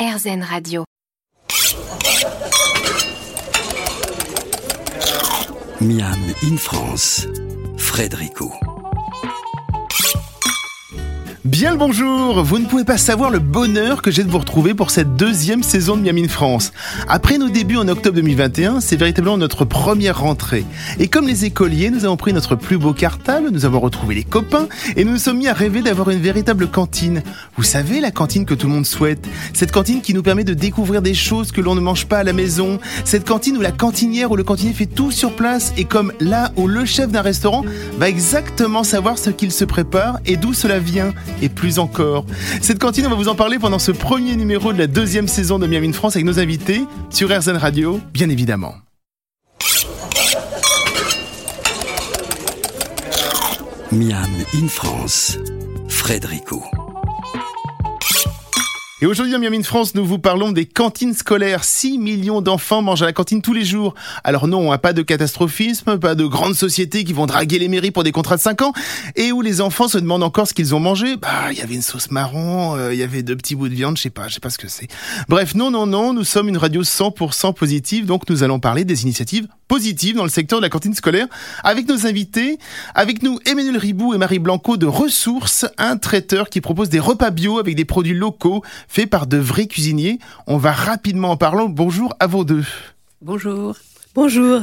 RZN Radio. Miam in France, Frédérico. Bien le bonjour Vous ne pouvez pas savoir le bonheur que j'ai de vous retrouver pour cette deuxième saison de Miami France. Après nos débuts en octobre 2021, c'est véritablement notre première rentrée. Et comme les écoliers, nous avons pris notre plus beau cartable, nous avons retrouvé les copains et nous nous sommes mis à rêver d'avoir une véritable cantine. Vous savez, la cantine que tout le monde souhaite? Cette cantine qui nous permet de découvrir des choses que l'on ne mange pas à la maison. Cette cantine où la cantinière ou le cantinier fait tout sur place et comme là où le chef d'un restaurant va exactement savoir ce qu'il se prépare et d'où cela vient et plus encore. Cette cantine, on va vous en parler pendant ce premier numéro de la deuxième saison de Miami France avec nos invités sur RZN Radio, bien évidemment. Miam in France, Frédérico. Et aujourd'hui, dans Miami France, nous vous parlons des cantines scolaires. 6 millions d'enfants mangent à la cantine tous les jours. Alors non, hein, pas de catastrophisme, pas de grandes sociétés qui vont draguer les mairies pour des contrats de 5 ans, et où les enfants se demandent encore ce qu'ils ont mangé. Bah, il y avait une sauce marron, euh, il y avait deux petits bouts de viande, je sais pas, je sais pas ce que c'est. Bref, non, non, non, nous sommes une radio 100% positive, donc nous allons parler des initiatives positives dans le secteur de la cantine scolaire avec nos invités. Avec nous, Emmanuel Ribou et Marie Blanco de Ressources, un traiteur qui propose des repas bio avec des produits locaux faits par de vrais cuisiniers. On va rapidement en parler. Bonjour à vous deux. Bonjour. Bonjour.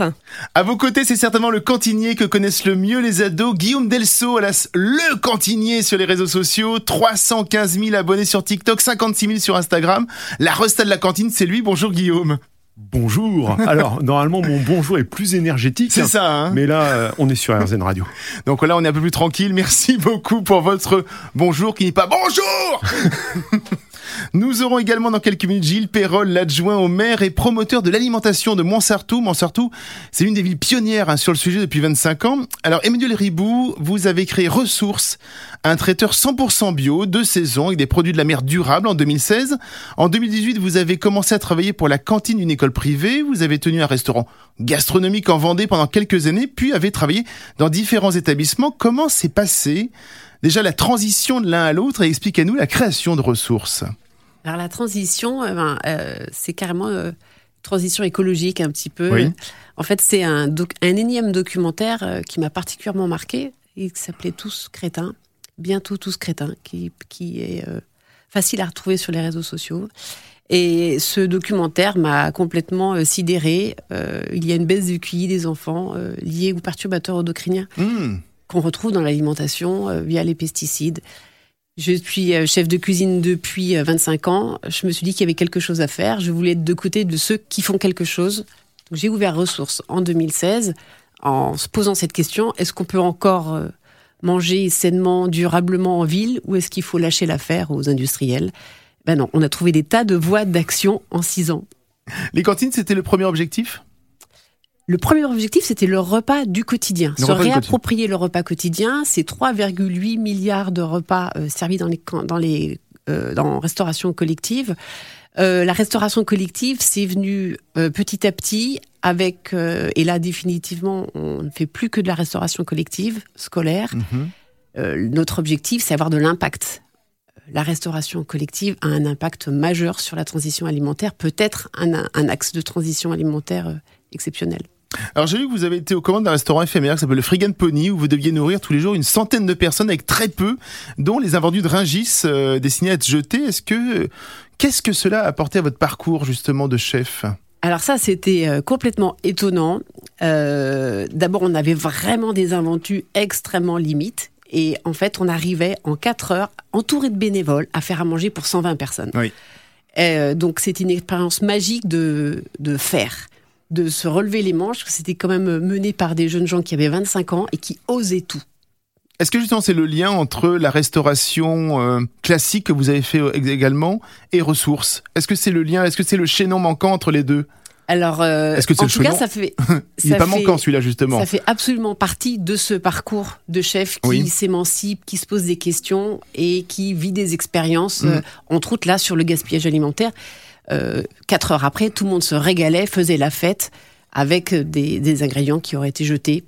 À vos côtés, c'est certainement le cantinier que connaissent le mieux les ados, Guillaume Delso, alias le cantinier sur les réseaux sociaux, 315 000 abonnés sur TikTok, 56 000 sur Instagram. La resta de la cantine, c'est lui. Bonjour Guillaume. Bonjour. Alors, normalement, mon bonjour est plus énergétique. C'est ça, hein Mais là, euh, on est sur RZN Radio. Donc là, on est un peu plus tranquille. Merci beaucoup pour votre bonjour qui n'est pas bonjour Nous aurons également dans quelques minutes Gilles Perrol, l'adjoint au maire et promoteur de l'alimentation de Montsartou. Montsartou, c'est l'une des villes pionnières hein, sur le sujet depuis 25 ans. Alors, Emmanuel Ribou, vous avez créé Ressources, un traiteur 100% bio de saison avec des produits de la mer durables en 2016. En 2018, vous avez commencé à travailler pour la cantine d'une école privée. Vous avez tenu un restaurant gastronomique en Vendée pendant quelques années, puis avez travaillé dans différents établissements. Comment s'est passé déjà la transition de l'un à l'autre? Et expliquez-nous la création de ressources. Alors la transition, euh, ben, euh, c'est carrément euh, transition écologique un petit peu. En fait, c'est un, un, énième documentaire qui m'a particulièrement marqué. Il s'appelait Tous crétins, bientôt Tous crétins, qui, qui est facile à retrouver sur les réseaux sociaux. Et ce documentaire m'a complètement sidéré. il y a une baisse du QI des enfants liée aux perturbateurs endocriniens. Mmh qu'on retrouve dans l'alimentation euh, via les pesticides. Je suis euh, chef de cuisine depuis 25 euh, ans. Je me suis dit qu'il y avait quelque chose à faire. Je voulais être de côté de ceux qui font quelque chose. J'ai ouvert Ressources en 2016 en se posant cette question est-ce qu'on peut encore manger sainement, durablement en ville ou est-ce qu'il faut lâcher l'affaire aux industriels? Ben non, on a trouvé des tas de voies d'action en six ans. Les cantines, c'était le premier objectif? Le premier objectif, c'était le repas du quotidien. Se réapproprier le repas quotidien, c'est 3,8 milliards de repas euh, servis dans les dans les euh, dans restauration collective. Euh, la restauration collective, c'est venu petit à petit avec et là définitivement, on ne fait plus que de la restauration collective scolaire. Mhm. notre objectif, c'est avoir de l'impact. La restauration collective a un impact majeur sur la transition alimentaire, peut-être un, un axe de transition alimentaire exceptionnel. Alors j'ai vu que vous avez été aux commandes d'un restaurant éphémère qui s'appelle le Frigan Pony où vous deviez nourrir tous les jours une centaine de personnes avec très peu, dont les invendus de Ringis euh, destinés à être jetés. Est-ce que qu'est-ce que cela a apporté à votre parcours justement de chef? Alors ça, c'était euh, complètement étonnant. Euh, d'abord, on avait vraiment des invendus extrêmement limites. Et en fait, on arrivait en 4 heures, entouré de bénévoles, à faire à manger pour 120 personnes. Oui. donc, c'est une expérience magique de, de faire de se relever les manches. C'était quand même mené par des jeunes gens qui avaient 25 ans et qui osaient tout. Est-ce que justement c'est le lien entre la restauration euh, classique que vous avez fait euh, également et ressources? Est-ce que c'est le lien Est-ce que c'est le chaînon manquant entre les deux? Alors, euh, Est-ce que c'est en tout cas, ça fait. Il n'est pas manquant celui-là justement. Ça fait absolument partie de ce parcours de chef qui s'émancipe, qui se pose des questions et qui vit des expériences, mm. entre autres là sur le gaspillage alimentaire. Euh, quatre heures après, tout le monde se régalait, faisait la fête avec des, ingrédients qui auraient été jetés.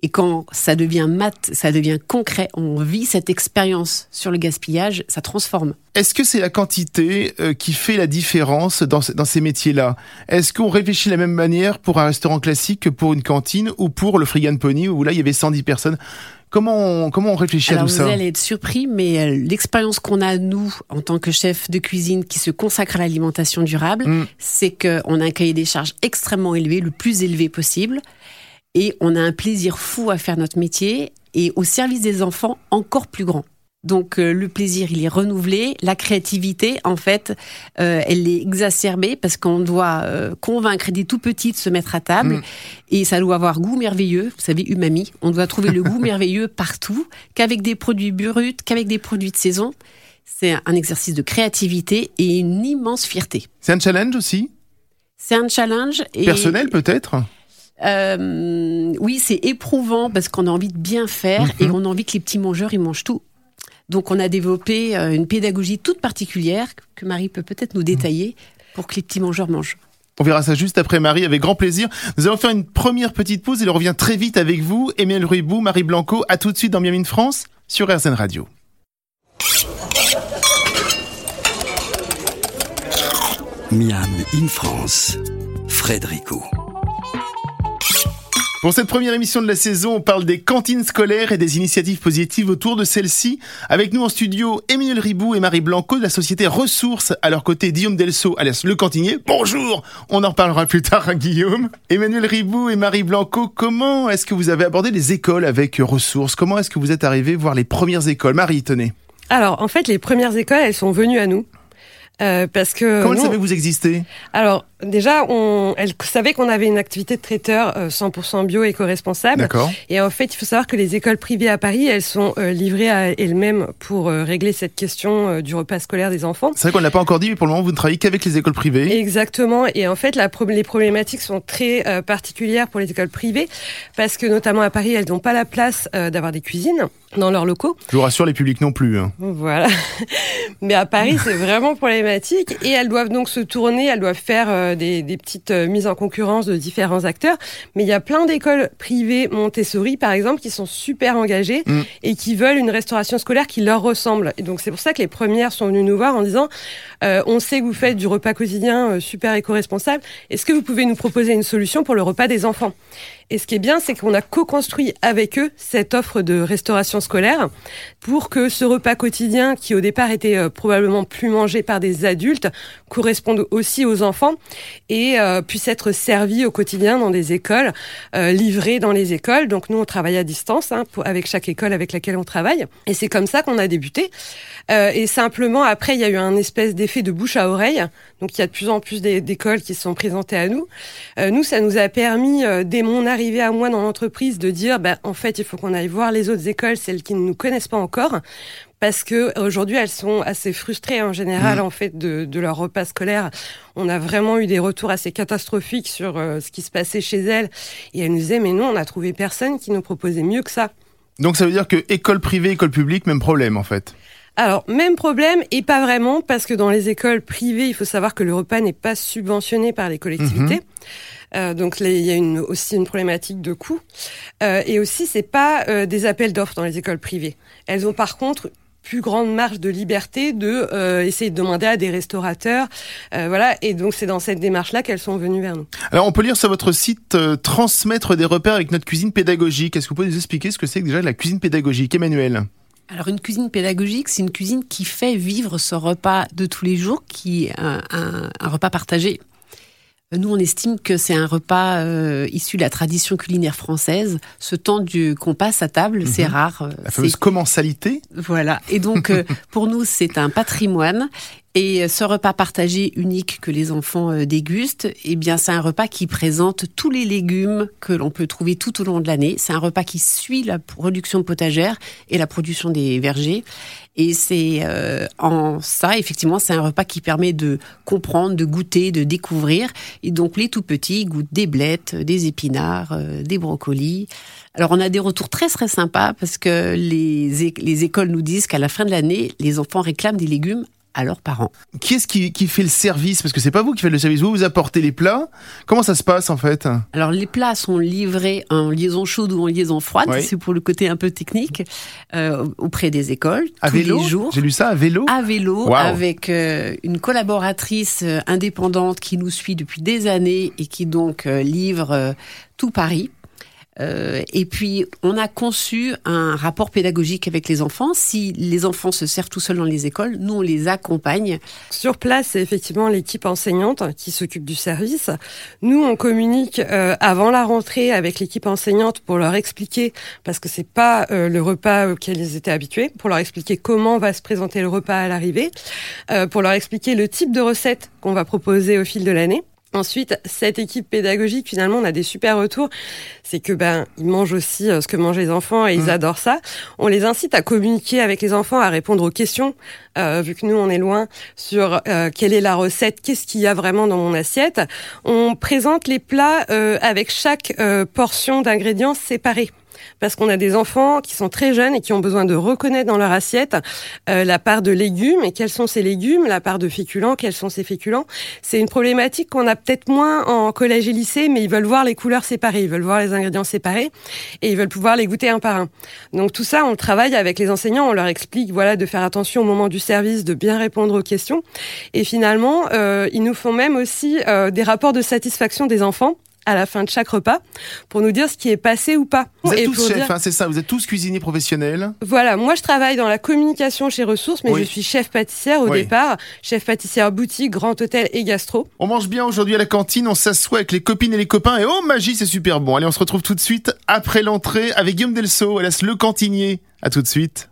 Et quand ça devient mat, ça devient concret, on vit cette expérience sur le gaspillage, ça transforme. Est-ce que c'est la quantité euh, qui fait la différence dans, dans ces métiers-là? Est-ce qu'on réfléchit de la même manière pour un restaurant classique que pour une cantine ou pour le Frigan Pony où là il y avait 110 personnes? Comment on, comment on réfléchit à tout ça? Vous allez être surpris, mais euh, l'expérience qu'on a, nous, en tant que chef de cuisine qui se consacre à l'alimentation durable, mm. c'est qu'on a un cahier des charges extrêmement élevé, le plus élevé possible et on a un plaisir fou à faire notre métier et au service des enfants encore plus grand. Donc euh, le plaisir, il est renouvelé. La créativité, en fait, euh, elle est exacerbée parce qu'on doit euh, convaincre des tout petits de se mettre à table mm. et ça doit avoir goût merveilleux. Vous savez, umami. On doit trouver le goût merveilleux partout, qu'avec des produits bruts, qu'avec des produits de saison. C'est un exercice de créativité et une immense fierté. C'est un challenge aussi? C'est un challenge et personnel peut-être? Euh, oui, c'est éprouvant parce qu'on a envie de bien faire et mhm. on a envie que les petits mangeurs ils mangent tout. Donc on a développé euh, une pédagogie toute particulière que Marie peut peut-être nous détailler pour que les petits mangeurs mangent. On verra ça juste après Marie avec grand plaisir. Nous allons faire une première petite pause et on revient très vite avec vous. Emmanuel Ruibou, Marie Blanco, à tout de suite dans Miami France sur RZN Radio. Miam in France, Frédérico. Pour cette première émission de la saison, on parle des cantines scolaires et des initiatives positives autour de celles-ci. Avec nous en studio, Emmanuel Ribou et Marie Blanco de la société Ressources. À leur côté, Guillaume Delso, alias le cantinier. Bonjour On en reparlera plus tard, hein, Guillaume. Emmanuel Ribou et Marie Blanco, comment est-ce que vous avez abordé les écoles avec Ressources? Comment est-ce que vous êtes arrivé voir les premières écoles? Marie, tenez. Alors, en fait, les premières écoles, elles sont venues à nous. Euh, parce que comment elles savaient vous exister Alors déjà, on, elle savait qu'on avait une activité de traiteur 100% euh, bio éco-responsable. D'accord. Et en fait, il faut savoir que les écoles privées à Paris, elles sont euh, livrées à elles-mêmes pour régler cette question du repas scolaire des enfants. C'est vrai qu'on l'a pas encore dit, mais pour le moment, vous ne travaillez qu'avec les écoles privées. Exactement. Et en fait, la, les problématiques sont très particulières pour les écoles privées parce que notamment à Paris, elles n'ont pas la place d'avoir des cuisines dans leurs locaux. Je vous rassure, les publics non plus. Hein. Voilà. Mais à Paris, c'est vraiment problématique. Et elles doivent donc se tourner, elles doivent faire euh, des, des, petites euh, mises en concurrence de différents acteurs. Mais il y a plein d'écoles privées Montessori, par exemple, qui sont super engagées mm. et qui veulent une restauration scolaire qui leur ressemble. Et donc c'est pour ça que les premières sont venues nous voir en disant euh, on sait que vous faites du repas quotidien super éco-responsable. Est-ce que vous pouvez nous proposer une solution pour le repas des enfants? Et ce qui est bien, c'est qu'on a co-construit avec eux cette offre de restauration scolaire pour que ce repas quotidien, qui au départ était euh, probablement plus mangé par des adultes, corresponde aussi aux enfants et euh, puisse être servi au quotidien dans des écoles, euh, livré dans les écoles. Donc nous, on travaille à distance hein, avec chaque école avec laquelle on travaille. Et c'est comme ça qu'on a débuté. Et simplement, après, il y a eu un espèce d'effet de bouche à oreille. Donc, il y a de plus en plus d'écoles qui se sont présentées à nous. Nous, ça nous a permis, dès mon arrivée à moi dans l'entreprise, de dire, bah, en fait, il faut qu'on aille voir les autres écoles, celles qui ne nous connaissent pas encore, parce que aujourd'hui elles sont assez frustrées en général mmh. en fait de, de, leur repas scolaire. On a vraiment eu des retours assez catastrophiques sur ce qui se passait chez elles et elles nous disaient mais non on a trouvé personne qui nous proposait mieux que ça. Donc ça veut dire que école privée, école publique, même problème en fait. Alors, même problème et pas vraiment, parce que dans les écoles privées, il faut savoir que le repas n'est pas subventionné par les collectivités. Mhm. Euh, donc il y a une, aussi une problématique de coût. Euh, et aussi, c'est pas euh, des appels d'offres dans les écoles privées. Elles ont par contre plus grande marge de liberté de euh, essayer de demander à des restaurateurs voilà et donc c'est dans cette démarche là qu'elles sont venues vers nous. Alors on peut lire sur votre site transmettre des repères avec notre cuisine pédagogique. Est-ce que vous pouvez nous expliquer ce que c'est déjà la cuisine pédagogique Emmanuel? Alors une cuisine pédagogique, c'est une cuisine qui fait vivre ce repas de tous les jours, qui est un, repas partagé. Nous, on estime que c'est un repas euh, issu de la tradition culinaire française. Ce temps du qu'on passe à table, c'est mhm. rare. Euh, la fameuse commensalité. Voilà. Et donc, euh, pour nous, c'est un patrimoine. Et ce repas partagé unique que les enfants euh, dégustent, eh bien, c'est un repas qui présente tous les légumes que l'on peut trouver tout au long de l'année. C'est un repas qui suit la production potagère et la production des vergers. Et c'est euh, en ça, effectivement, c'est un repas qui permet de comprendre, de goûter, de découvrir. Et donc, les tout petits goûtent des blettes, des épinards, euh, des brocolis. Alors, on a des retours très, très sympas parce que les, les écoles nous disent qu'à la fin de l'année, les enfants réclament des légumes à leurs parents. Qui est-ce qui, qui fait le service? Parce que c'est pas vous qui faites le service, vous vous apportez les plats. Comment ça se passe en fait? Alors les plats sont livrés en liaison chaude ou en liaison froide, Oui. c'est pour le côté un peu technique, euh, auprès des écoles, À tous vélo? les jours. J'ai lu ça à vélo? À vélo, Wow. avec euh, une collaboratrice euh, indépendante qui nous suit depuis des années et qui donc euh, livre tout Paris. Euh, et puis, on a conçu un rapport pédagogique avec les enfants. Si les enfants se servent tout seuls dans les écoles, nous, on les accompagne. Sur place, c'est effectivement l'équipe enseignante qui s'occupe du service. Nous, on communique euh, avant la rentrée avec l'équipe enseignante pour leur expliquer, parce que c'est pas euh, le repas auquel ils étaient habitués, pour leur expliquer comment va se présenter le repas à l'arrivée, euh, pour leur expliquer le type de recette qu'on va proposer au fil de l'année. Ensuite, cette équipe pédagogique, finalement, on a des super retours. C'est que ben ils mangent aussi euh, ce que mangent les enfants et ils Mm. adorent ça. On les incite à communiquer avec les enfants, à répondre aux questions, euh, vu que nous on est loin sur euh, quelle est la recette, qu'est-ce qu'il y a vraiment dans mon assiette. On présente les plats euh, avec chaque euh, portion d'ingrédients séparés. Parce qu'on a des enfants qui sont très jeunes et qui ont besoin de reconnaître dans leur assiette euh, la part de légumes et quels sont ces légumes, la part de féculents, quels sont ces féculents? C'est une problématique qu'on a peut-être moins en collège et lycée, mais ils veulent voir les couleurs séparées, ils veulent voir les ingrédients séparés et ils veulent pouvoir les goûter un par un. Donc tout ça, on le travaille avec les enseignants, on leur explique voilà de faire attention au moment du service, de bien répondre aux questions. Et finalement, euh, ils nous font même aussi euh, des rapports de satisfaction des enfants à la fin de chaque repas pour nous dire ce qui est passé ou pas. Vous êtes et tous chefs, dire- hein, c'est ça, vous êtes tous cuisiniers professionnels. voilà, moi je travaille dans la communication chez Ressources, mais Oui. je suis chef pâtissière au Oui. départ, chef pâtissière boutique, grand hôtel et gastro. On mange bien aujourd'hui à la cantine, on s'assoit avec les copines et les copains et oh magie, c'est super bon. Allez, on se retrouve tout de suite après l'entrée avec Guillaume Delso, alias le cantinier. À tout de suite.